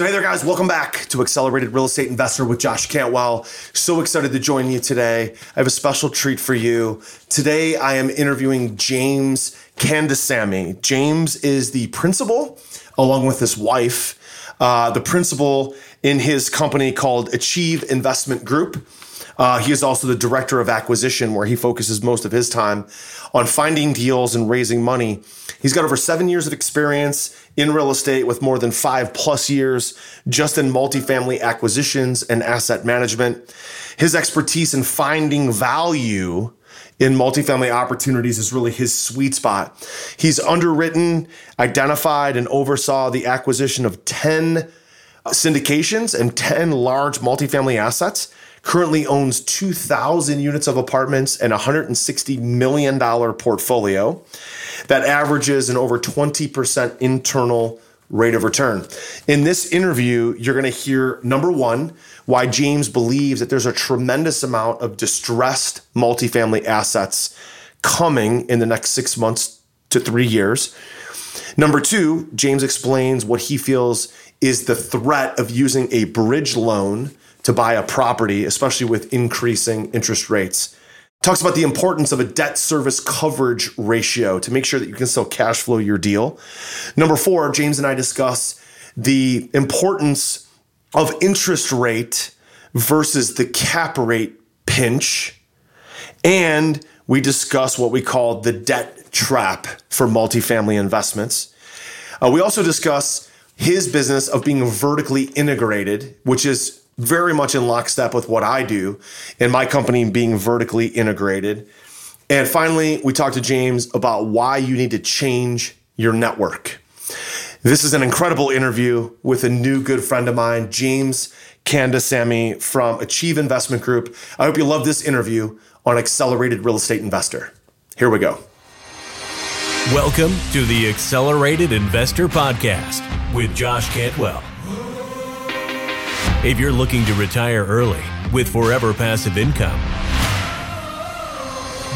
So, hey there, guys, welcome back to Accelerated Real Estate Investor with Josh Cantwell. So excited to join you today. I have a special treat for you. Today, I am interviewing James Kandasamy. James is the principal, along with his wife, uh, the principal in his company called Achieve Investment Group. Uh, he is also the director of acquisition, where he focuses most of his time on finding deals and raising money. He's got over seven years of experience in real estate with more than five plus years just in multifamily acquisitions and asset management. His expertise in finding value in multifamily opportunities is really his sweet spot. He's underwritten, identified, and oversaw the acquisition of 10 syndications and 10 large multifamily assets. Currently owns 2,000 units of apartments and $160 million portfolio that averages an over 20% internal rate of return. In this interview, you're going to hear number one, why James believes that there's a tremendous amount of distressed multifamily assets coming in the next six months to three years. Number two, James explains what he feels is the threat of using a bridge loan to buy a property, especially with increasing interest rates talks about the importance of a debt service coverage ratio to make sure that you can still cash flow your deal. Number four, James and I discuss the importance of interest rate versus the cap rate pinch. And we discuss what we call the debt trap for multifamily investments. Uh, we also discuss his business of being vertically integrated, which is very much in lockstep with what I do and my company being vertically integrated. And finally, we talked to James about why you need to change your network. This is an incredible interview with a new good friend of mine, James Kandasamy from Achieve Investment Group. I hope you love this interview on Accelerated Real Estate Investor. Here we go. Welcome to the Accelerated Investor Podcast with Josh Cantwell. If you're looking to retire early with forever passive income,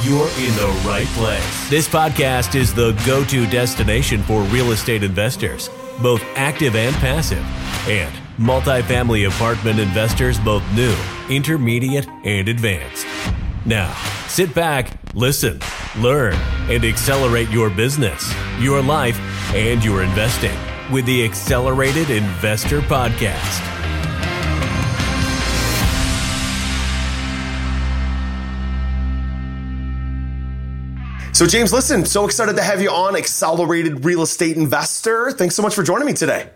you're in the right place. This podcast is the go to destination for real estate investors, both active and passive, and multifamily apartment investors, both new, intermediate, and advanced. Now, sit back, listen, learn, and accelerate your business, your life, and your investing with the Accelerated Investor Podcast. So, James, listen, so excited to have you on Accelerated Real Estate Investor. Thanks so much for joining me today.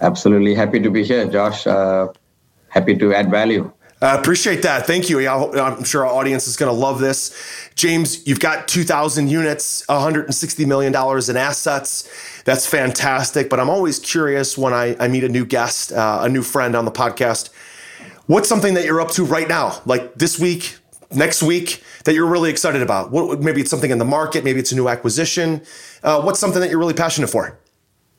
Absolutely. Happy to be here, Josh. Uh, happy to add value. I uh, appreciate that. Thank you. I'm sure our audience is going to love this. James, you've got 2,000 units, $160 million in assets. That's fantastic. But I'm always curious when I, I meet a new guest, uh, a new friend on the podcast. What's something that you're up to right now? Like this week, next week that you're really excited about? What, maybe it's something in the market, maybe it's a new acquisition. Uh, what's something that you're really passionate for?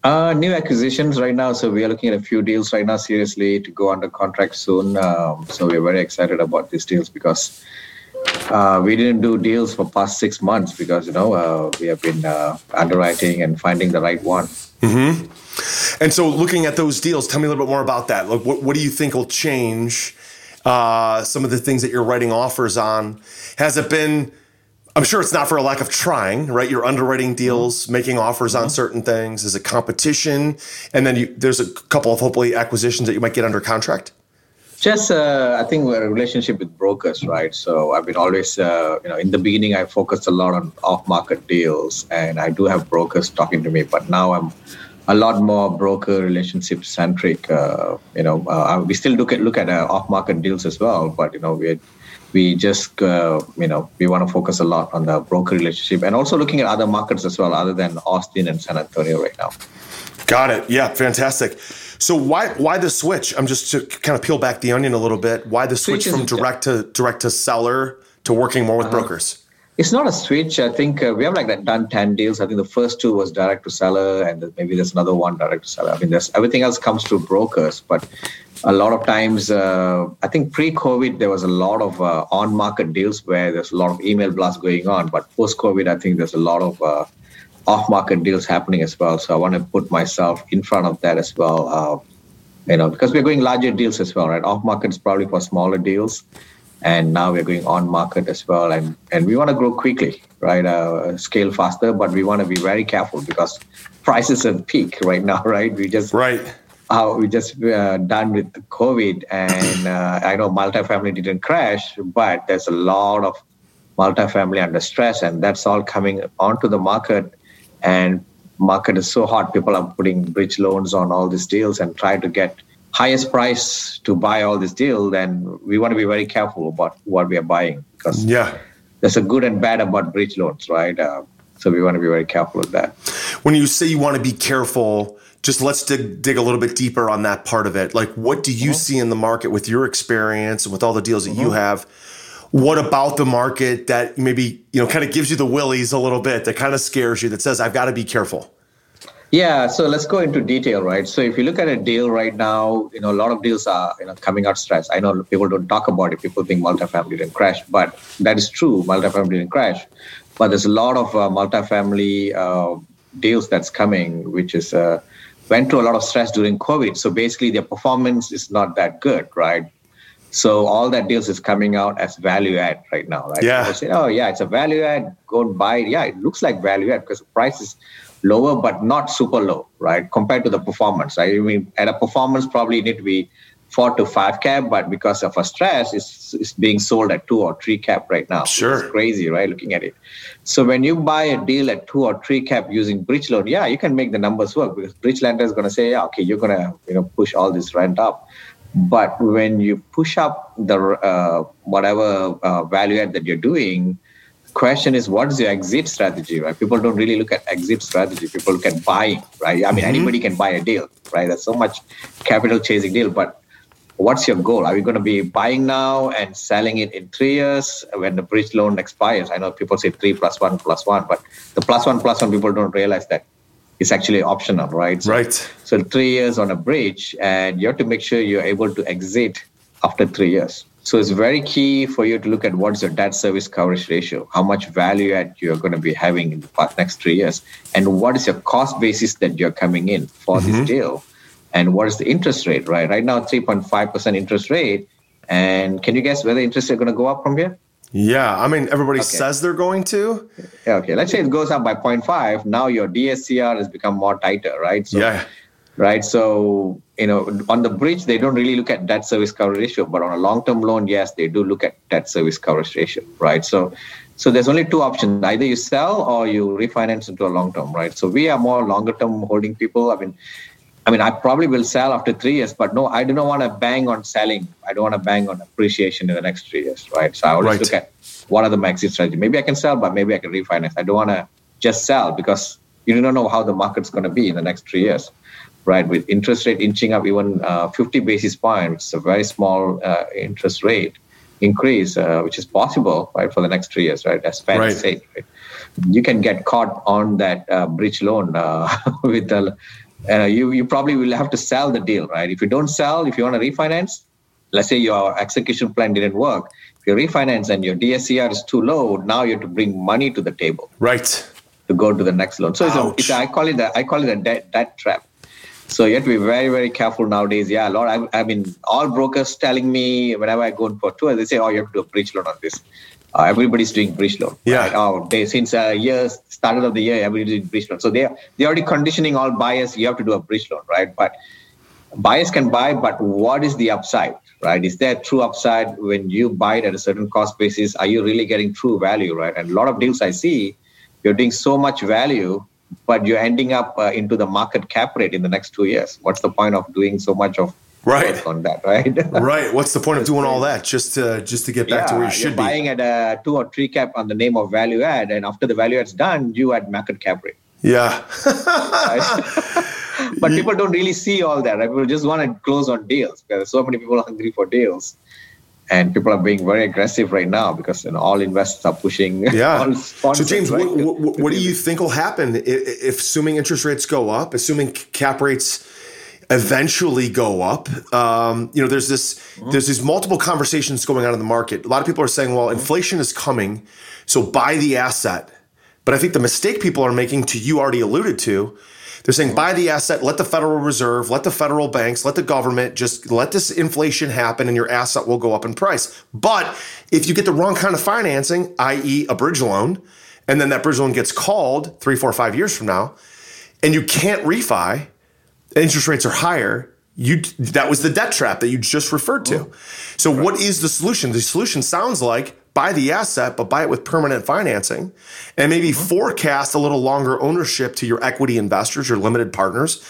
Uh, new acquisitions right now. So we are looking at a few deals right now, seriously, to go under contract soon. Um, so we're very excited about these deals because uh, we didn't do deals for past six months because you know uh, we have been uh, underwriting and finding the right one. Mm-hmm. And so, looking at those deals, tell me a little bit more about that. Like, what, what do you think will change uh, some of the things that you're writing offers on. Has it been? I'm sure it's not for a lack of trying, right? You're underwriting deals, mm-hmm. making offers on mm-hmm. certain things. Is it competition? And then you, there's a couple of hopefully acquisitions that you might get under contract. Just, uh, I think a relationship with brokers, right? So I've been always, uh, you know, in the beginning, I focused a lot on off-market deals, and I do have brokers talking to me. But now I'm a lot more broker relationship centric. Uh, you know, uh, we still look at look at uh, off market deals as well, but you know, we we just uh, you know we want to focus a lot on the broker relationship and also looking at other markets as well, other than Austin and San Antonio right now. Got it. Yeah, fantastic. So why why the switch? I'm just to kind of peel back the onion a little bit. Why the switch, switch from direct to direct to seller to working more with uh-huh. brokers? It's not a switch. I think uh, we have like that done 10 deals. I think the first two was direct to seller, and maybe there's another one direct to seller. I mean, there's everything else comes through brokers, but a lot of times, uh, I think pre-COVID there was a lot of uh, on-market deals where there's a lot of email blasts going on. But post-COVID, I think there's a lot of uh, off-market deals happening as well. So I want to put myself in front of that as well. Uh, you know, because we're going larger deals as well, right? Off market is probably for smaller deals, and now we're going on market as well, and and we want to grow quickly, right? Uh, scale faster, but we want to be very careful because prices are peak right now, right? We just right. Uh, we just uh, done with COVID, and uh, I know multifamily didn't crash, but there's a lot of multifamily under stress, and that's all coming onto the market. And market is so hot, people are putting bridge loans on all these deals and try to get highest price to buy all this deal. Then we want to be very careful about what we are buying because yeah, there's a good and bad about bridge loans, right? Uh, so we want to be very careful with that. When you say you want to be careful, just let's dig, dig a little bit deeper on that part of it. Like, what do you mm-hmm. see in the market with your experience and with all the deals that mm-hmm. you have? what about the market that maybe you know kind of gives you the willies a little bit that kind of scares you that says i've got to be careful yeah so let's go into detail right so if you look at a deal right now you know a lot of deals are you know coming out stressed i know people don't talk about it people think multifamily didn't crash but that is true multifamily didn't crash but there's a lot of uh, multifamily uh, deals that's coming which is uh, went through a lot of stress during covid so basically their performance is not that good right so all that deals is coming out as value add right now, right? Yeah. Say, oh yeah, it's a value add. Go and buy it. Yeah, it looks like value add because the price is lower, but not super low, right? Compared to the performance, right? I mean, at a performance, probably need to be four to five cap, but because of a stress, it's, it's being sold at two or three cap right now. Sure. It's crazy, right? Looking at it. So when you buy a deal at two or three cap using bridge loan, yeah, you can make the numbers work because bridge lender is going to say, yeah, okay, you're going to you know push all this rent up. But when you push up the uh, whatever uh, value add that you're doing, question is what is your exit strategy, right? People don't really look at exit strategy. People look at buying, right? I mean, mm-hmm. anybody can buy a deal, right? There's so much capital chasing deal, but what's your goal? Are we going to be buying now and selling it in three years when the bridge loan expires? I know people say three plus one plus one, but the plus one plus one people don't realize that it's actually optional, right? So, right. So three years on a bridge, and you have to make sure you're able to exit after three years. So it's very key for you to look at what's your debt service coverage ratio, how much value add you're going to be having in the next three years, and what is your cost basis that you're coming in for mm-hmm. this deal, and what is the interest rate, right? Right now, 3.5% interest rate. And can you guess whether interest are going to go up from here? Yeah, I mean, everybody okay. says they're going to. Yeah, okay, let's say it goes up by 0.5. Now your DSCR has become more tighter, right? So, yeah. Right. So, you know, on the bridge, they don't really look at debt service coverage ratio, but on a long term loan, yes, they do look at debt service coverage ratio, right? So, so there's only two options either you sell or you refinance into a long term, right? So, we are more longer term holding people. I mean, I mean, I probably will sell after three years, but no, I do not want to bang on selling. I don't want to bang on appreciation in the next three years, right? So I always right. look at what are the exit strategy. Maybe I can sell, but maybe I can refinance. I don't want to just sell because you don't know how the market's going to be in the next three years, right? With interest rate inching up even uh, 50 basis points, a very small uh, interest rate increase, uh, which is possible, right, for the next three years, right? As Fed right. said, right? you can get caught on that uh, bridge loan uh, with the uh, you you probably will have to sell the deal, right? If you don't sell, if you want to refinance, let's say your execution plan didn't work, if you refinance and your DSCR is too low, now you have to bring money to the table, right, to go to the next loan. So it's a, it's a, I call it a, I call it a debt, debt trap. So you have to be very, very careful nowadays. Yeah, a lot. I, I mean, all brokers telling me whenever I go in for tour, they say, "Oh, you have to do a bridge loan on this." Uh, everybody's doing bridge loan. Yeah. Right? Oh, they since uh, years started of the year, everybody's doing bridge loan. So they they're already conditioning all buyers. You have to do a bridge loan, right? But buyers can buy, but what is the upside, right? Is there true upside when you buy it at a certain cost basis? Are you really getting true value, right? And a lot of deals I see, you're doing so much value, but you're ending up uh, into the market cap rate in the next two years. What's the point of doing so much of right. on that right? Right. What's the point of doing all that? Just to just to get back yeah, to where you should buying be. buying at a two or three cap on the name of value add and after the value add's done you add market cap rate. Yeah. But people don't really see all that right? People just want to close on deals because so many people are hungry for deals and people are being very aggressive right now because you know, all investors are pushing. Yeah. so James, right? what, what, what do you think will happen if, if, assuming interest rates go up, assuming cap rates eventually go up. Um, you know, there's this mm-hmm. there's these multiple conversations going on in the market. A lot of people are saying, well, mm-hmm. inflation is coming, so buy the asset. But I think the mistake people are making, to you already alluded to, They're saying buy the asset, let the Federal Reserve, let the federal banks, let the government just let this inflation happen and your asset will go up in price. But if you get the wrong kind of financing, i.e., a bridge loan, and then that bridge loan gets called three, four, five years from now, and you can't refi, interest rates are higher. You that was the debt trap that you just referred to. Oh. So what is the solution? The solution sounds like buy the asset, but buy it with permanent financing and maybe mm-hmm. forecast a little longer ownership to your equity investors, your limited partners.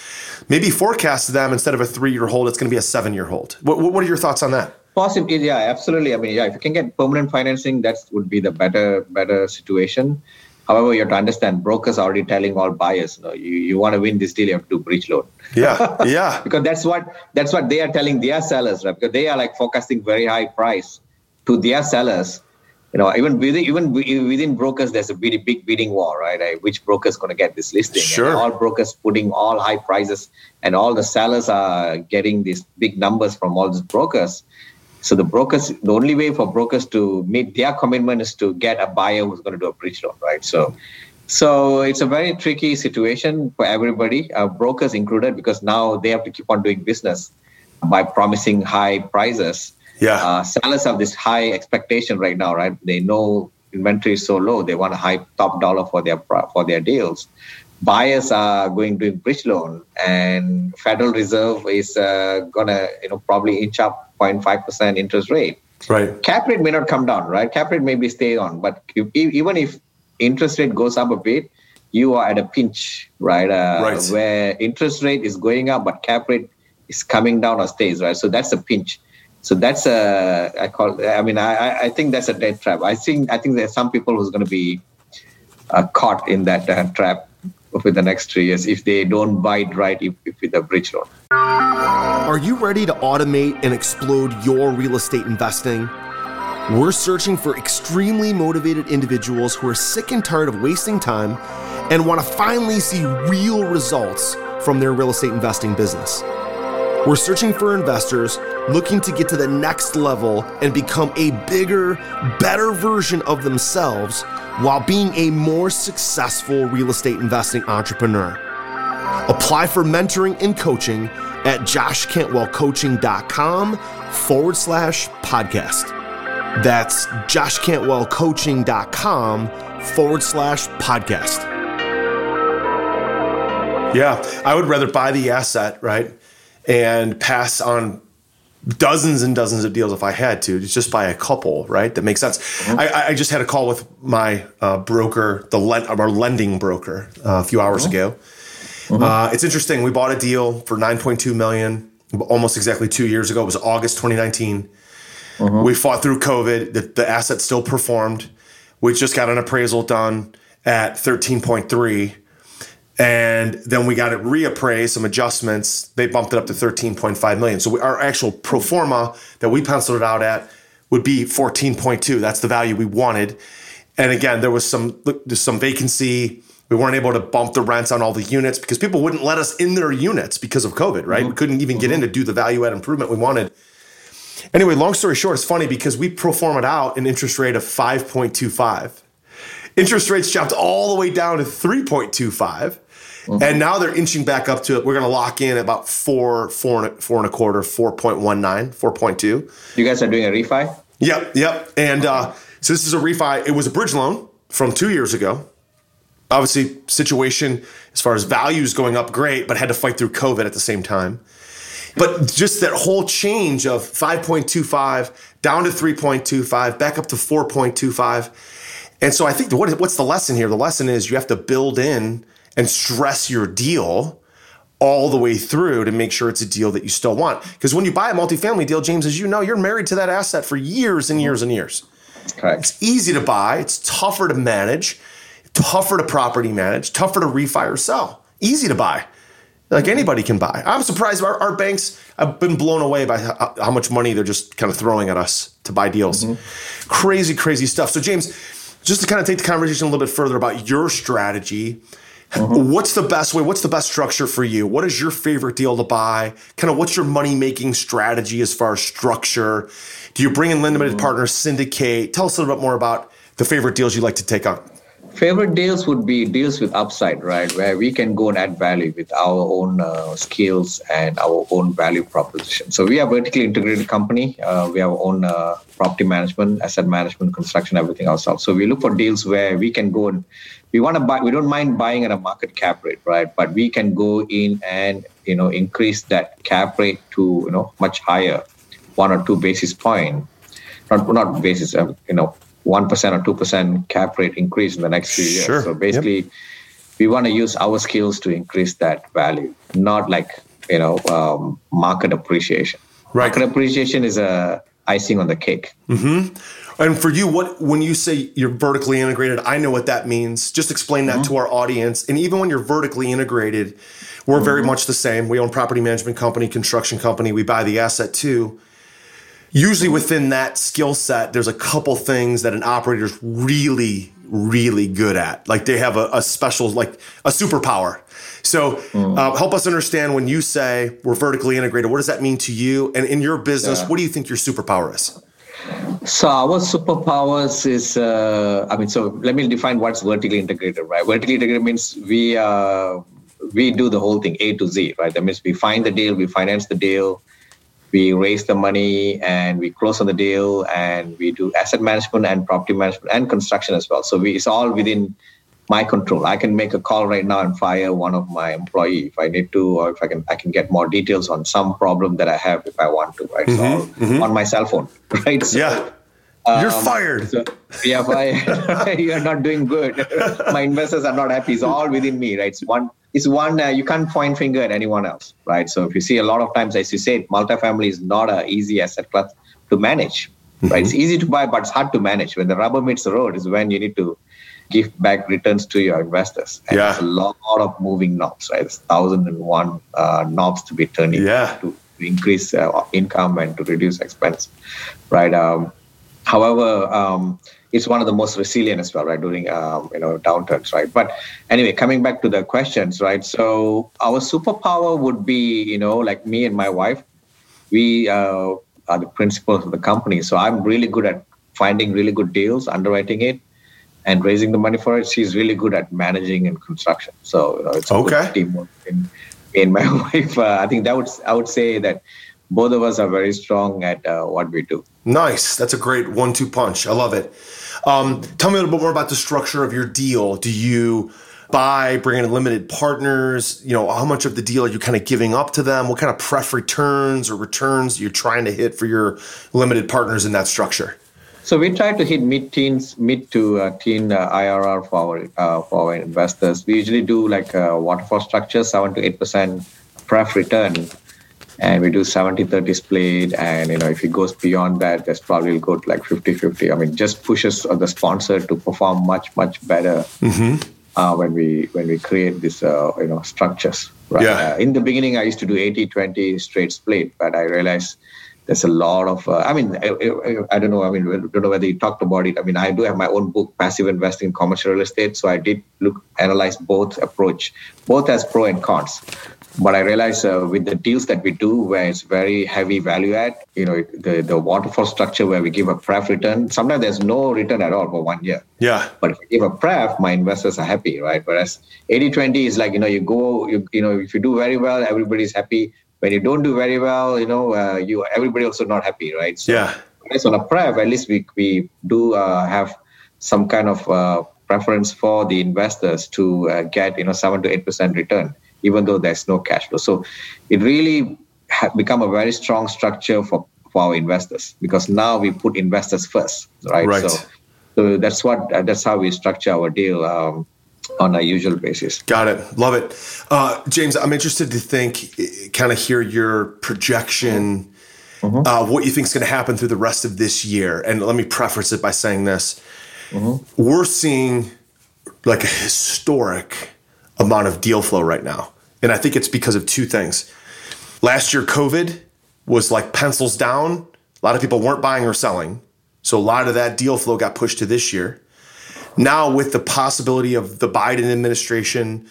Maybe forecast to them instead of a three year hold, it's going to be a seven year hold. What, what are your thoughts on that? Possibly, yeah, absolutely. I mean, yeah, if you can get permanent financing, that would be the better better situation. However, you have to understand brokers are already telling all buyers, you, know, you, you want to win this deal, you have to do bridge loan. Yeah, yeah. because that's what that's what they are telling their sellers, right? Because they are like forecasting very high price to their sellers you know, even within even within brokers, there's a big big bidding war, right? Which broker is going to get this listing? Sure. And all brokers putting all high prices, and all the sellers are getting these big numbers from all these brokers. So the brokers, the only way for brokers to meet their commitment is to get a buyer who's going to do a bridge loan, right? So, so it's a very tricky situation for everybody, uh, brokers included, because now they have to keep on doing business by promising high prices yeah. Uh, sellers have this high expectation right now, right? They know inventory is so low, they want a high top dollar for their for their deals. Buyers are going to bridge loan, and Federal Reserve is uh, gonna, you know, probably inch up 0.5 percent interest rate. Right. Cap rate may not come down, right? Cap rate may be stay on, but if, even if interest rate goes up a bit, you are at a pinch, right? Uh, right. Where interest rate is going up, but cap rate is coming down or stays, right? So that's a pinch. So that's a I call. I mean, I I think that's a debt trap. I think I think there's some people who's going to be uh, caught in that uh, trap within the next three years if they don't bite right if, if with a bridge loan. Are you ready to automate and explode your real estate investing? We're searching for extremely motivated individuals who are sick and tired of wasting time and want to finally see real results from their real estate investing business. We're searching for investors looking to get to the next level and become a bigger, better version of themselves while being a more successful real estate investing entrepreneur. Apply for mentoring and coaching at joshcantwellcoaching.com forward slash podcast. That's joshcantwellcoaching.com forward slash podcast. Yeah, I would rather buy the asset, right? And pass on dozens and dozens of deals if I had to, just by a couple, right? That makes sense. Mm-hmm. I, I, just had a call with my uh, broker, the lend, our lending broker, uh, a few hours mm-hmm. ago. Mm-hmm. Uh, it's interesting. We bought a deal for 9.2 million almost exactly two years ago. It was August 2019. Mm-hmm. We fought through COVID. The, the asset still performed. We just got an appraisal done at 13.3 and then we got it reappraised, some adjustments. They bumped it up to 13.5 million. So we, our actual pro forma that we penciled it out at would be 14.2. That's the value we wanted. And again, there was some there's some vacancy. We weren't able to bump the rents on all the units because people wouldn't let us in their units because of COVID, right? Mm-hmm. We couldn't even get in to do the value add improvement we wanted. Anyway, long story short, it's funny because we pro formed out an interest rate of 5.25. Interest rates jumped all the way down to 3.25. Mm-hmm. And now they're inching back up to it. We're going to lock in about four, four, and, a, four and a quarter, 4.19, 4.2. You guys are doing a refi? Yep, yep. And uh, so this is a refi. It was a bridge loan from two years ago. Obviously, situation as far as values going up, great, but had to fight through COVID at the same time. But just that whole change of 5.25 down to 3.25, back up to 4.25. And so I think what, what's the lesson here? The lesson is you have to build in and stress your deal all the way through to make sure it's a deal that you still want. Because when you buy a multifamily deal, James, as you know, you're married to that asset for years and years and years. Correct. It's easy to buy, it's tougher to manage, tougher to property manage, tougher to refi or sell. Easy to buy. Like anybody can buy. I'm surprised our, our banks have been blown away by how, how, much money they're just kind of throwing at us to buy deals. Mm-hmm. Crazy, crazy stuff. So, James, just to kind of take the conversation a little bit further about your strategy Mm-hmm. What's the best way? What's the best structure for you? What is your favorite deal to buy? Kind of what's your money making strategy as far as structure? Do you bring in limited mm-hmm. partners, syndicate? Tell us a little bit more about the favorite deals you like to take on. favorite deals would be deals with upside, right? Where we can go and add value with our own uh, skills and our own value proposition. So we are a vertically integrated company. Uh, we have our own uh, property management, asset management, construction, everything ourselves. So we look for deals where we can go and we want to buy. We don't mind buying at a market cap rate, right? But we can go in and you know increase that cap rate to you know much higher, one or two basis point, not not basis, uh, you know one percent or two percent cap rate increase in the next few years. Sure. So basically, yep. we want to use our skills to increase that value, not like you know um, market appreciation. Right. Market appreciation is a icing on the cake. Mm-hmm. And for you, what when you say you're vertically integrated, I know what that means. Just explain that mm-hmm. to our audience. And even when you're vertically integrated, we're mm-hmm. very much the same. We own property management company, construction company. We buy the asset too usually within that skill set, there's a couple things that an operator is really, really good at. Like they have a, a special, like a superpower. So mm. uh, help us understand when you say we're vertically integrated, what does that mean to you? And in your business, yeah. what do you think your superpower is? So our superpowers is, uh, I mean, so let me define what's vertically integrated, right? Vertically integrated means we uh, we do the whole thing A to Z, right? That means we find the deal, we finance the deal, we raise the money and we close on the deal and we do asset management and property management and construction as well so we, it's all within my control i can make a call right now and fire one of my employee if i need to or if i can i can get more details on some problem that i have if i want to right mm-hmm, so mm-hmm. on my cell phone right so, yeah you're um, fired. So, yeah, fired. You're not doing good. My investors are not happy. It's all within me, right? It's one is one uh, you can't point finger at anyone else, right? So if you see a lot of times, as you said, multifamily is not an easy asset class to manage, mm-hmm. right? It's easy to buy, but it's hard to manage. When the rubber meets the road is when you need to give back returns to your investors. And yeah. there's a lot of moving knobs, right? There's thousand and one uh, knobs to be turning yeah. to, to increase uh, income and to reduce expense, right? Um, however, um, it's one of the most resilient as well, right, during um, you know downturns, right? But anyway, coming back to the questions, right? So our superpower would be, you know, like me and my wife, we uh, are the principals of the company. So I'm really good at finding really good deals, underwriting it, and raising the money for it. She's really good at managing and construction. So you know, it's okay. teamwork. In, in my wife, uh, I think that would I would say that both of us are very strong at uh, what we do. Nice. That's a great one-two punch. I love it. Um, tell me a little bit more about the structure of your deal. Do you buy, bring in limited partners? You know, how much of the deal are you kind of giving up to them? What kind of pref returns or returns you're trying to hit for your limited partners in that structure? So we try to hit mid-teens, mid to uh, teen uh, IRR for our uh, for our investors. We usually do like a waterfall structure, seven to eight percent pref return and we do 70 30 split and you know if it goes beyond that that's probably will go to like 50 50 i mean just pushes the sponsor to perform much much better mm-hmm. uh, when we when we create these uh, you know structures right yeah. Uh, in the beginning i used to do 80 20 straight split but i realized there's a lot of uh, i mean I, I, I, don't know i mean I don't know whether you talked about it i mean i do have my own book passive investing in commercial real estate so i did look analyze both approach both as pro and cons but I realize uh, with the deals that we do, where it's very heavy value add, you know, the, the waterfall structure where we give a pref return, sometimes there's no return at all for one year. Yeah. But if we give a pref, my investors are happy, right? Whereas 80 20 is like, you know, you go, you, you know, if you do very well, everybody's happy. When you don't do very well, you know, uh, you everybody also not happy, right? So, yeah. Based on a pref, at least we, we do uh, have some kind of uh, preference for the investors to uh, get, you know, 7 to 8% return even though there's no cash flow. So it really ha- become a very strong structure for, for our investors because now we put investors first, right? Right. So, so that's what uh, that's how we structure our deal. Um, on a usual basis. Got it. Love it. Uh, James, I'm interested to think, kind of hear your projection, mm-hmm. uh, what you think is going to happen through the rest of this year. And let me preface it by saying this. Mm-hmm. We're seeing like a historic amount of deal flow right now. And I think it's because of two things. Last year, COVID was like pencils down. A lot of people weren't buying or selling. So a lot of that deal flow got pushed to this year. Now, with the possibility of the Biden administration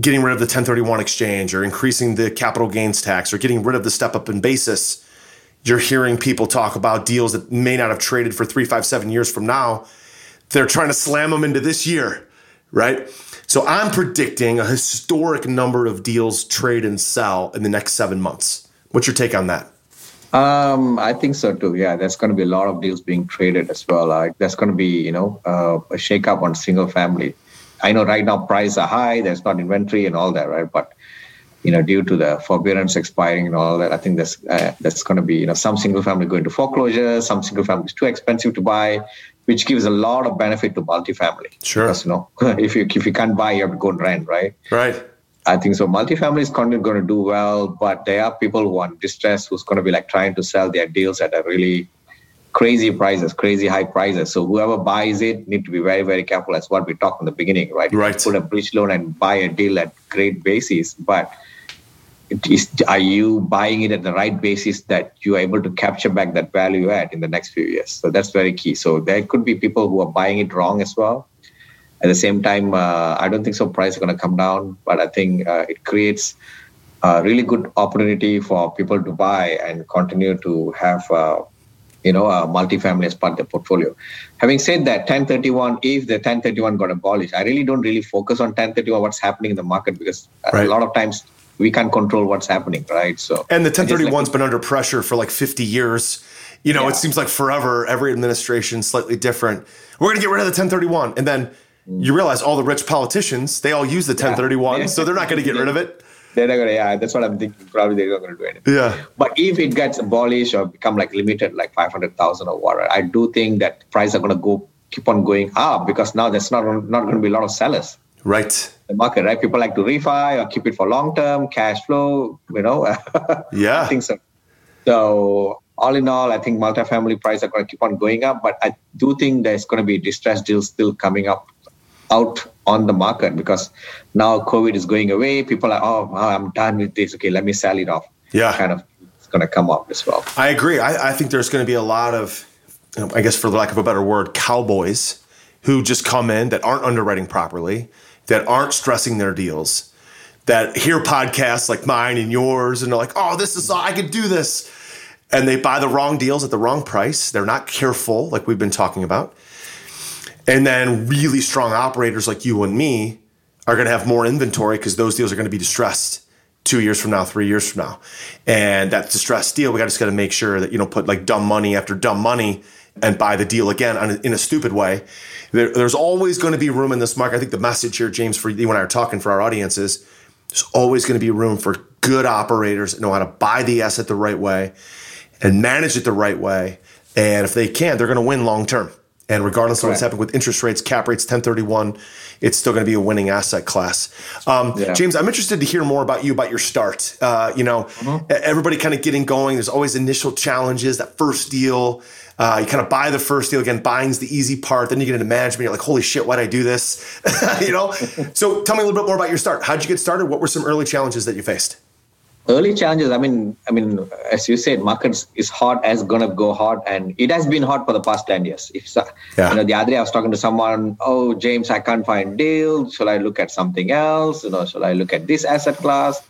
getting rid of the 1031 exchange or increasing the capital gains tax or getting rid of the step up in basis, you're hearing people talk about deals that may not have traded for three, five, seven years from now. They're trying to slam them into this year right? So I'm predicting a historic number of deals trade and sell in the next seven months. What's your take on that? Um, I think so too. Yeah, there's going to be a lot of deals being traded as well. Like there's going to be, you know, uh, a shakeup on single family. I know right now prices are high. There's not inventory and all that, right? But you know, due to the forbearance expiring and all that, I think that's uh, that's going to be, you know, some single family going to foreclosure, some single family is too expensive to buy, which gives a lot of benefit to multifamily. Sure. Because, you know, if you if you can't buy, you have to go and rent, right? Right. I think so. Multifamily is going to do well, but there are people who are distressed who's going to be like trying to sell their deals at a really crazy prices, crazy high prices. So whoever buys it need to be very, very careful. That's what we talked in the beginning, right? Right. Put a bridge loan and buy a deal at great basis, but is, are you buying it at the right basis that you are able to capture back that value add in the next few years? So that's very key. So there could be people who are buying it wrong as well. At the same time, uh, I don't think so. Price is going to come down, but I think uh, it creates a really good opportunity for people to buy and continue to have, uh, you know, a multifamily as part of their portfolio. Having said that, 1031, if the 1031 got abolished, I really don't really focus on 1031, what's happening in the market, because right. a lot of times we can't control what's happening, right? So and the 1031's like, been under pressure for like 50 years. You know, yeah. it seems like forever. Every administration slightly different. We're going to get rid of the 1031, and then you realize all the rich politicians they all use the 1031 yeah. so they're not going to get rid of it. They're not gonna yeah that's what i'm thinking. Probably they're not gonna do anything. Yeah. But if it gets abolished or become like limited like 500000 or whatever i do think that prices are gonna go keep on going up because now there's not not gonna be a lot of sellers. Right. The market right? People like to refi or keep it for long term cash flow you know? Yeah. I think so. So all in all, I think multifamily prices are going to keep on going up, but I do think there's going to be distressed deals still coming up out on the market because now COVID is going away. People are, oh, I'm done with this. Okay, let me sell it off. Yeah. Kind of it's going to come up as well. I agree. I, I think there's going to be a lot of, I guess for lack of a better word, cowboys who just come in that aren't underwriting properly, that aren't stressing their deals, that hear podcasts like mine and yours and they're like, oh, this is, I could do this. And they buy the wrong deals at the wrong price. They're not careful, like we've been talking about and then really strong operators like you and me are going to have more inventory because those deals are going to be distressed two years from now, three years from now. And that distressed deal, we got just got to make sure that you don't put like dumb money after dumb money and buy the deal again in a stupid way. There, there's always going to be room in this market. I think the message here, James, for you and I are talking for our audience is there's always going to be room for good operators that know how to buy the asset the right way and manage it the right way. And if they can, they're going to win long term. And regardless Correct. of what's happening with interest rates, cap rates, 1031, it's still going to be a winning asset class. Um, yeah. James, I'm interested to hear more about you, about your start. Uh, you know, mm-hmm. everybody kind of getting going. There's always initial challenges. That first deal, uh, you kind of buy the first deal. Again, buying's the easy part. Then you get into management. You're like, holy shit, why'd I do this? you know. so tell me a little bit more about your start. How'd you get started? What were some early challenges that you faced? Early challenges i mean i mean as you said markets is hot as gonna go hot and it has been hot for the past 10 years. If yeah. you know the other day i was talking to someone oh james i can't find deal. Shall i look at something else? You know shall i look at this asset class?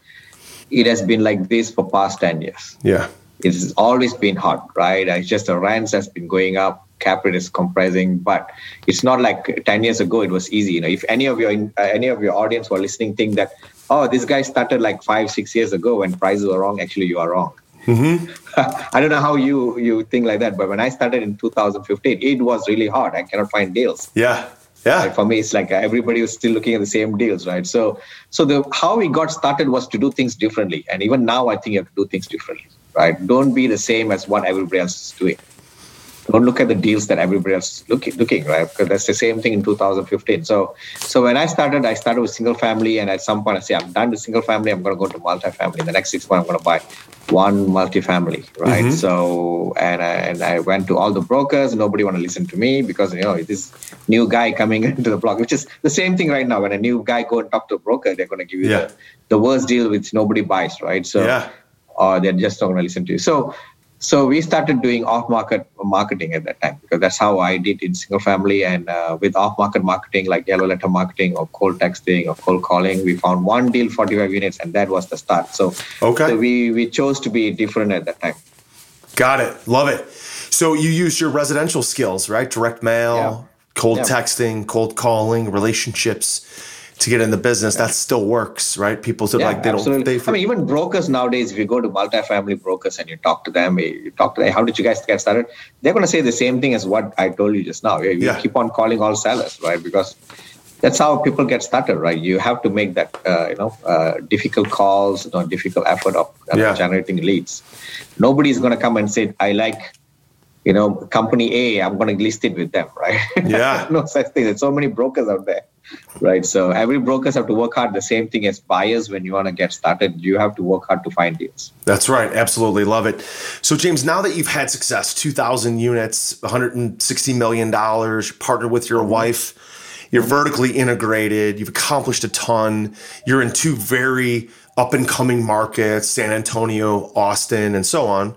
It has been like this for past 10 years. Yeah. It's always been hot right? It's just the rents has been going up cap rate is compressing but it's not like 10 years ago it was easy. You know if any of your uh, any of your audience who are listening think that oh, this guy started like five, six years ago when prices were wrong. Actually, you are wrong. Mm-hmm. I don't know how you you think like that, but when I started in 2015, it was really hard. I cannot find deals. Yeah, yeah. Right? For me, it's like everybody was still looking at the same deals, right? So, so the how we got started was to do things differently, and even now, I think you have to do things differently, right? Don't be the same as what everybody else is doing don't look at the deals that everybody else is looking, looking right? Because that's the same thing in 2015. So, so when I started, I started with single family, and at some point I say, I'm done with single family. I'm going to go to multifamily. In the next six months, I'm going to buy one multifamily, right? Mm-hmm. So, and I, and I went to all the brokers. Nobody want to listen to me because you know this new guy coming into the block, which is the same thing right now. When a new guy go and talk to a broker, they're going to give you yeah. the, the worst deal which nobody buys, right? So. Yeah. Or they're just not going to listen to you. So, so we started doing off-market marketing at that time because that's how I did in single family and uh, with off-market marketing like yellow letter marketing or cold texting or cold calling. We found one deal, 45 units, and that was the start. So, okay. so we we chose to be different at that time. Got it. Love it. So you used your residential skills, right? Direct mail, yeah. cold yeah. texting, cold calling, relationships to get in the business, that still works, right? People still yeah, like they absolutely. don't. They I mean, even brokers nowadays, if you go to multifamily brokers and you talk to them, you talk to them, how did you guys get started? They're going to say the same thing as what I told you just now. You yeah. keep on calling all sellers, right? Because that's how people get started, right? You have to make that, uh, you know, uh, difficult calls, you know, difficult effort of uh, yeah. generating leads. Nobody's going to come and say, "I like." You know, company A, I'm going to list it with them, right? Yeah. no such thing. There's so many brokers out there right? So every brokers have to work hard. The same thing as buyers when you want to get started, you have to work hard to find deals. That's right. Absolutely love it. So James, now that you've had success, 2,000 units, 160 million dollars, partnered with your wife. You're vertically integrated. You've accomplished a ton. You're in two very up and coming markets, San Antonio, Austin, and so on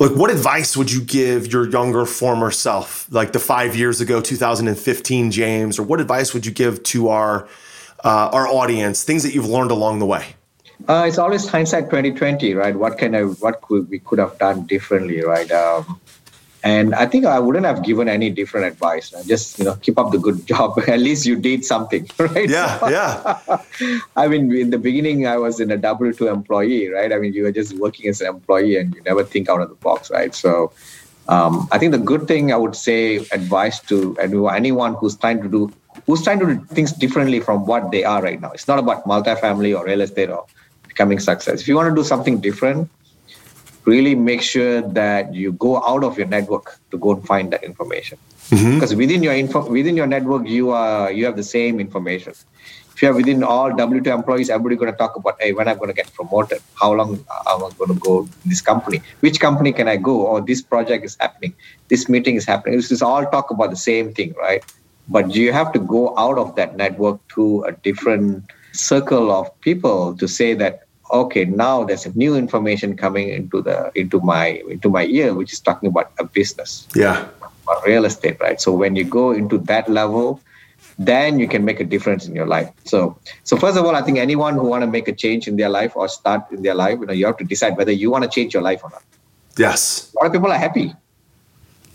like what advice would you give your younger former self like the five years ago 2015 james or what advice would you give to our uh, our audience things that you've learned along the way? Uh, it's always hindsight 2020 right? What can i what could we could have done differently right? Um, and I think I wouldn't have given any different advice. Just you know, keep up the good job. At least you did something, right? Yeah, yeah. I mean, in the beginning, I was in a W two employee, right? I mean, you were just working as an employee, and you never think out of the box, right? So, um, I think the good thing I would say, advice to anyone who's trying to do, who's trying to do things differently from what they are right now. It's not about multifamily or real estate or becoming success. If you want to do something different, really make sure that you go out of your network to go and find that information. Mm-hmm. because within your info within your network you are you have the same information. If you are within all w2 employees everybody going to talk about hey when i'm going to get promoted? How long am i going to go this company? Which company can i go? Or oh, this project is happening. This meeting is happening. This is all talk about the same thing right? But you have to go out of that network to a different circle of people to say that okay now there's a new information coming into the into my into my ear which is talking about a business. Yeah. About real estate right? So when you go into that level then you can make a difference in your life. So so first of all i think anyone who want to make a change in their life or start in their life you know you have to decide whether you want to change your life or not. Yes. A lot of people are happy.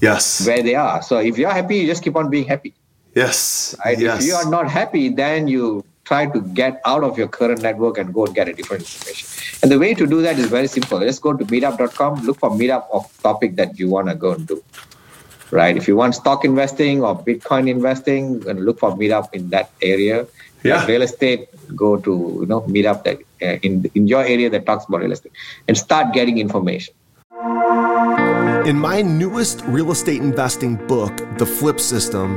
Yes. Where they are. So if you're happy you just keep on being happy. Yes. Right? Yes. if you are not happy then you try to get out of your current network and go and get a different information. And the way to do that is very simple. Just go to meetup.com, look for meetup of topic that you want to go and do. Right. If you want stock investing or Bitcoin investing, and look for meetup in that area. Yeah. Like real estate, go to you know meetup that uh, in in your area that talks about real estate and start getting information. In my newest real estate investing book, The Flip System,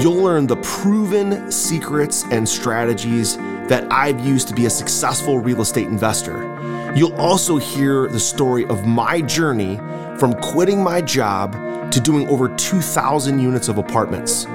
You'll learn the proven secrets and strategies that I've used to be a successful real estate investor. You'll also hear the story of my journey from quitting my job to doing over 2,000 units of apartments.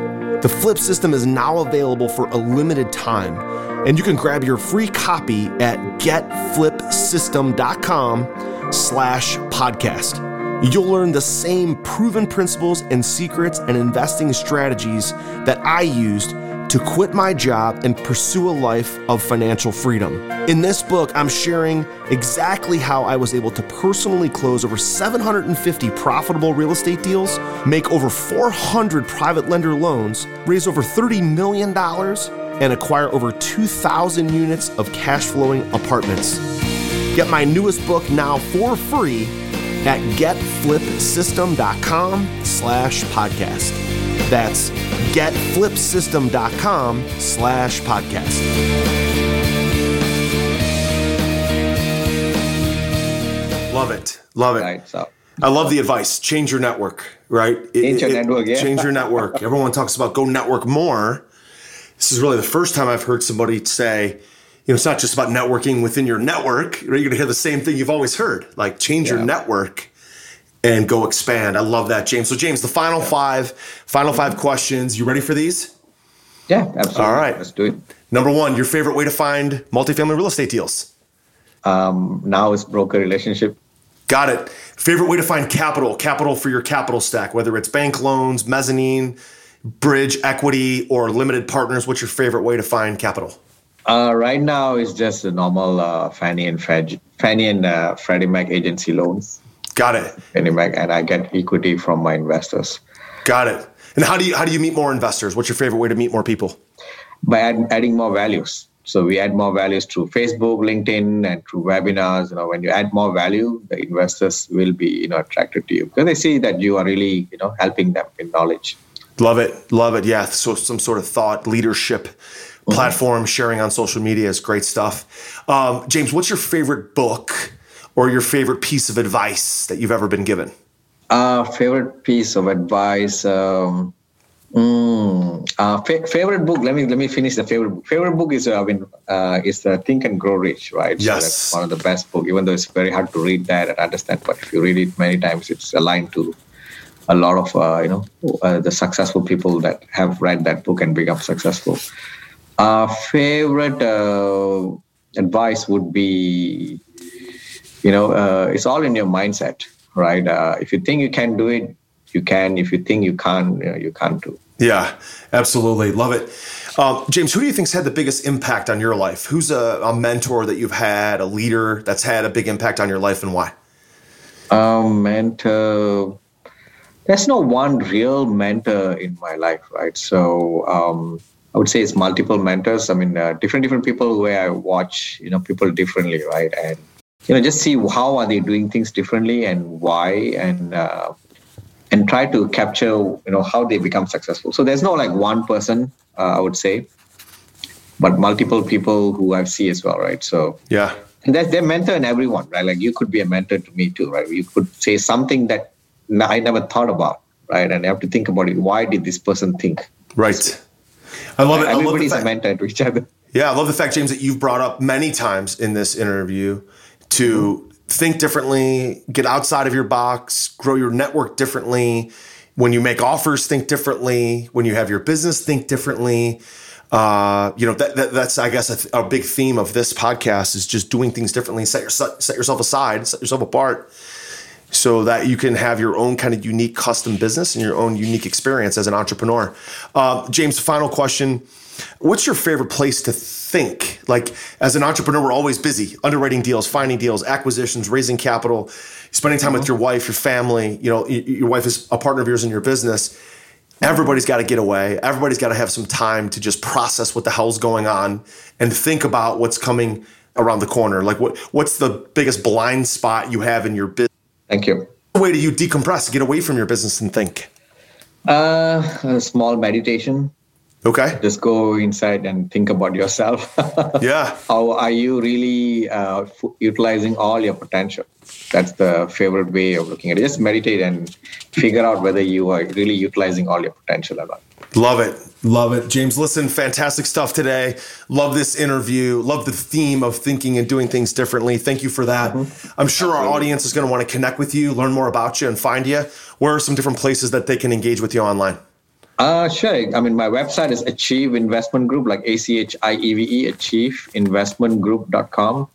The Flip System is now available for a limited time, and you can grab your free copy at getflipsystem.com slash podcast. You'll learn the same proven principles and secrets and investing strategies that I used to quit my job and pursue a life of financial freedom. In this book, I'm sharing exactly how I was able to personally close over 750 profitable real estate deals, make over 400 private lender loans, raise over $30 million, and acquire over 2,000 units of cash flowing apartments. Get my newest book now for free at getflipsystem.com slash podcast. That's getflipsystem.com slash podcast. Love it. Love it. Right, so. I love the advice. Change your network, right? Change your it, network, yeah. Change your network. Everyone talks about go network more. This is really the first time I've heard somebody say, you know, it's not just about networking within your network. You're going to hear the same thing you've always heard, like change yeah. your network and go expand. I love that, James. So, James, the final five, final five questions. You ready for these? Yeah, absolutely. All right, let's do it. Number one, your favorite way to find multifamily real estate deals? Um, now is broker relationship. Got it. Favorite way to find capital, capital for your capital stack, whether it's bank loans, mezzanine, bridge equity, or limited partners. What's your favorite way to find capital? Uh, right now, it's just the normal uh, Fannie and Fred, Fannie and uh, Freddie Mac agency loans. Got it. Fannie Mac, and I get equity from my investors. Got it. And how do you how do you meet more investors? What's your favorite way to meet more people? By add, adding more values. So we add more values through Facebook, LinkedIn, and through webinars. You know, when you add more value, the investors will be you know attracted to you because they see that you are really you know helping them in knowledge. Love it, love it. Yeah, so some sort of thought leadership mm-hmm. platform sharing on social media is great stuff. Um, James, what's your favorite book or your favorite piece of advice that you've ever been given? Uh, favorite piece of advice. Um, Mm, uh, fa- favorite book. Let me let me finish the favorite book. Favorite book is uh, I mean uh, is the Think and Grow Rich, right? Yes. So that's one of the best book. Even though it's very hard to read that and understand, but if you read it many times, it's aligned to a lot of uh, you know uh, the successful people that have read that book and become successful. Uh, favorite uh, advice would be, you know, uh, it's all in your mindset, right? Uh, if you think you can do it, you can. If you think you can't, you, know, you can't do. Yeah, absolutely. Love it. Um, James, who do you think's had the biggest impact on your life? Who's a, a, mentor that you've had, a leader that's had a big impact on your life, and why? Um, mentor. There's no one real mentor in my life, right? So um, I would say it's multiple mentors. I mean, uh, different different people where I watch, you know, people differently, right? And you know, just see how are they doing things differently and why, and uh, and try to capture you know how they become successful. So there's no like one person uh, i would say but multiple people who i see as well right? So yeah. And that's their mentor in everyone right? Like you could be a mentor to me too right? You could say something that i never thought about right? And you have to think about it. Why did this person think right i love it everybody's love a mentor to each other yeah i love the fact james that you've brought up many times in this interview to mm-hmm think differently, get outside of your box, grow your network differently. When you make offers, think differently. When you have your business, think differently. Uh, you know that, that, that's I guess a, a, big theme of this podcast is just doing things differently. Set your, set yourself aside, set yourself apart, so that you can have your own kind of unique custom business and your own unique experience as an entrepreneur. Uh, James, final question What's your favorite place to think? Like, as an entrepreneur, we're always busy underwriting deals, finding deals, acquisitions, raising capital, spending time mm-hmm. with your wife, your family. You know, your wife is a partner of yours in your business. Everybody's got to get away. Everybody's got to have some time to just process what the hell's going on and think about what's coming around the corner. Like, what what's the biggest blind spot you have in your business? Thank you. What way do you decompress, get away from your business, and think? Uh, a small meditation Okay. Just go inside and think about yourself. yeah. How are you really uh, f- utilizing all your potential? That's the favorite way of looking at it. Just meditate and figure out whether you are really utilizing all your potential or not. Love it. Love it. James, listen, fantastic stuff today. Love this interview. Love the theme of thinking and doing things differently. Thank you for that. Mm-hmm. I'm sure Absolutely. our audience is going to want to connect with you, learn more about you, and find you. Where are some different places that they can engage with you online? Uh, sure. I mean, my website is Achieve Investment Group, like A C H I E V E, achieveinvestmentgroup.com.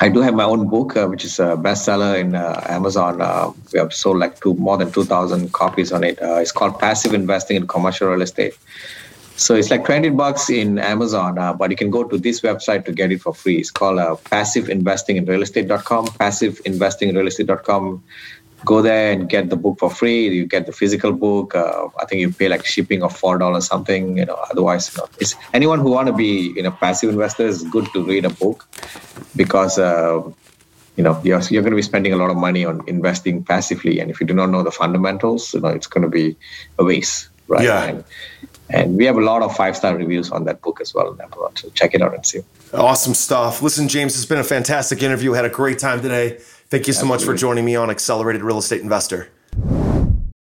I do have my own book, uh, which is a bestseller in uh, Amazon. Uh, we have sold like two, more than 2,000 copies on it. Uh, it's called Passive Investing in Commercial Real Estate. So it's like 20 bucks in Amazon, uh, but you can go to this website to get it for free. It's called uh, Passive Investing in Real Estate.com, Passive Investing in Real Estate.com go there and get the book for free. You get the physical book. Uh, I think you pay like shipping of four dollars something. You know, otherwise, you know, it's anyone who want to be you know passive investor is good to read a book because uh, you know you're you're going to be spending a lot of money on investing passively, and if you do not know the fundamentals, you know it's going to be a waste, right? Yeah. And, and we have a lot of five star reviews on that book as well. So check it out and see. Awesome stuff. Listen, James, it's been a fantastic interview. Had a great time today. Thank you so Absolutely. much for joining me on Accelerated Real Estate Investor.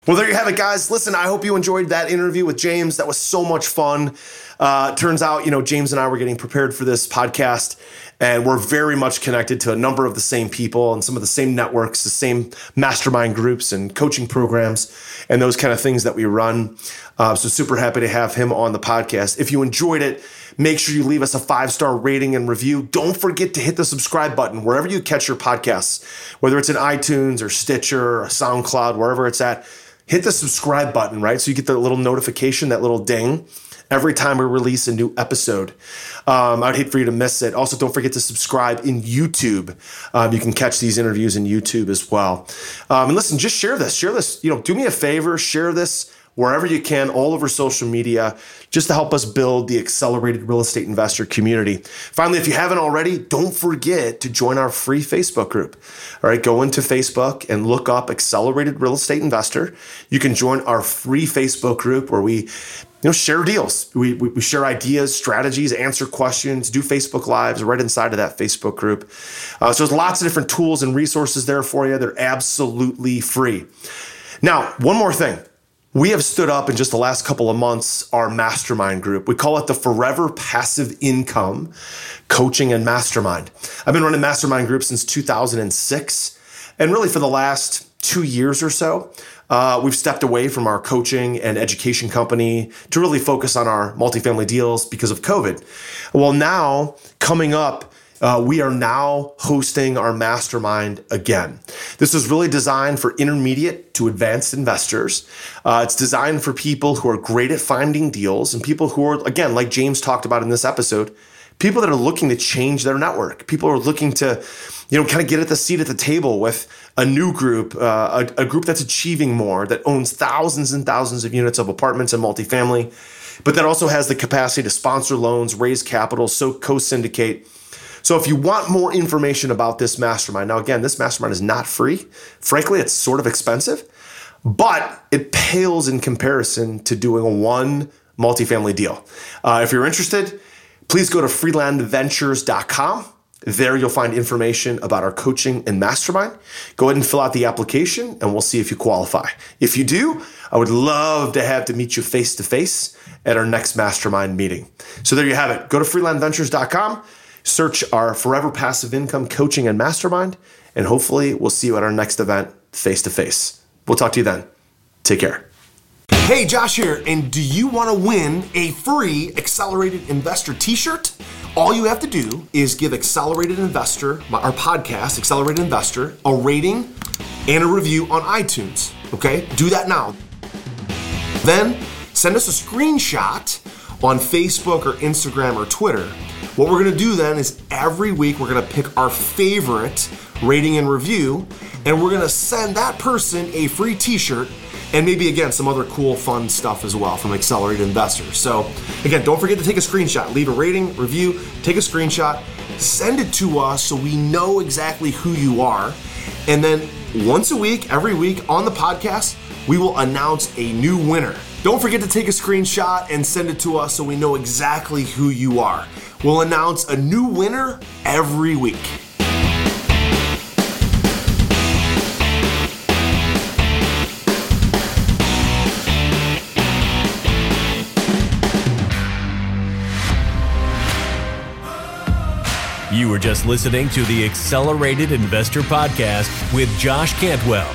Well, there you have it, guys. Listen, I hope you enjoyed that interview with James. That was so much fun. Uh, turns out, you know, James and I were getting prepared for this podcast, and we're very much connected to a number of the same people and some of the same networks, the same mastermind groups and coaching programs, and those kind of things that we run. Uh, so, super happy to have him on the podcast. If you enjoyed it, Make sure you leave us a five star rating and review. Don't forget to hit the subscribe button wherever you catch your podcasts, whether it's in iTunes or Stitcher or SoundCloud, wherever it's at. hit the subscribe button, right? So you get the little notification, that little ding every time we release a new episode. Um, I'd hate for you to miss it. Also, don't forget to subscribe in YouTube. Um, you can catch these interviews in YouTube as well. Um, and listen, just share this. Share this. You know, do me a favor. Share this wherever you can, all over social media, just to help us build the accelerated real estate investor community. Finally, if you haven't already, don't forget to join our free Facebook group. All right, go into Facebook and look up Accelerated Real Estate Investor. You can join our free Facebook group where we you know, share deals. We, we, we, share ideas, strategies, answer questions, do Facebook Lives right inside of that Facebook group. Uh, so there's lots of different tools and resources there for you. They're absolutely free. Now, one more thing. We have stood up in just the last couple of months our mastermind group. We call it the Forever Passive Income Coaching and Mastermind. I've been running mastermind groups since 2006. And really, for the last two years or so, uh, we've stepped away from our coaching and education company to really focus on our multifamily deals because of COVID. Well, now coming up, uh, we are now hosting our mastermind again. This is really designed for intermediate to advanced investors. Uh, it's designed for people who are great at finding deals and people who are, again, like James talked about in this episode, people that are looking to change their network. People are looking to, you know, kind of get at the seat at the table with a new group, uh, a, a, group that's achieving more, that owns thousands and thousands of units of apartments and multifamily, but that also has the capacity to sponsor loans, raise capital, so co-syndicate. So if you want more information about this mastermind, now again, this mastermind is not free. Frankly, it's sort of expensive, but it pales in comparison to doing one multifamily deal. Uh, if you're interested, please go to freelandventures.com. There you'll find information about our coaching and mastermind. Go ahead and fill out the application and we'll see if you qualify. If you do, I would love to have to meet you face to face at our next mastermind meeting. So there you have it. Go to freelandventures.com, search our forever passive income coaching and mastermind, and hopefully we'll see you at our next event face to face. We'll talk to you then. Take care. Hey, Josh here, and do you want to win a free Accelerated Investor t shirt? All you have to do is give Accelerated Investor, our podcast, Accelerated Investor, a rating and a review on iTunes. Okay? Do that now. Then send us a screenshot on Facebook or Instagram or Twitter. What we're gonna do then is every week we're gonna pick our favorite rating and review, and we're gonna send that person a free t shirt and maybe again some other cool fun stuff as well from accelerated investors so again don't forget to take a screenshot leave a rating review take a screenshot send it to us so we know exactly who you are. And then once a week every week on the podcast we will announce a new winner. Don't forget to take a screenshot and send it to us so we know exactly who you are we'll announce a new winner every week You were just listening to the Accelerated Investor Podcast with Josh Cantwell.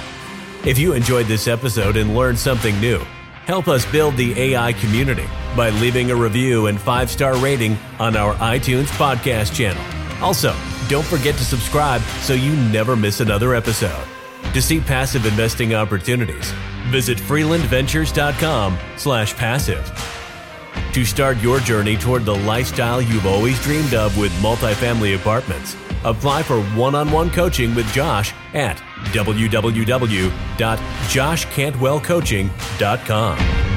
If you enjoyed this episode and learned something new, help us build the AI community by leaving a review and five star rating on our iTunes podcast channel. Also, don't forget to subscribe so you never miss another episode. To see passive investing opportunities, visit freelandventures.com/passive. To start your journey toward the lifestyle you've always dreamed of with multifamily apartments, apply for one on one coaching with Josh at www.joshcantwellcoaching.com.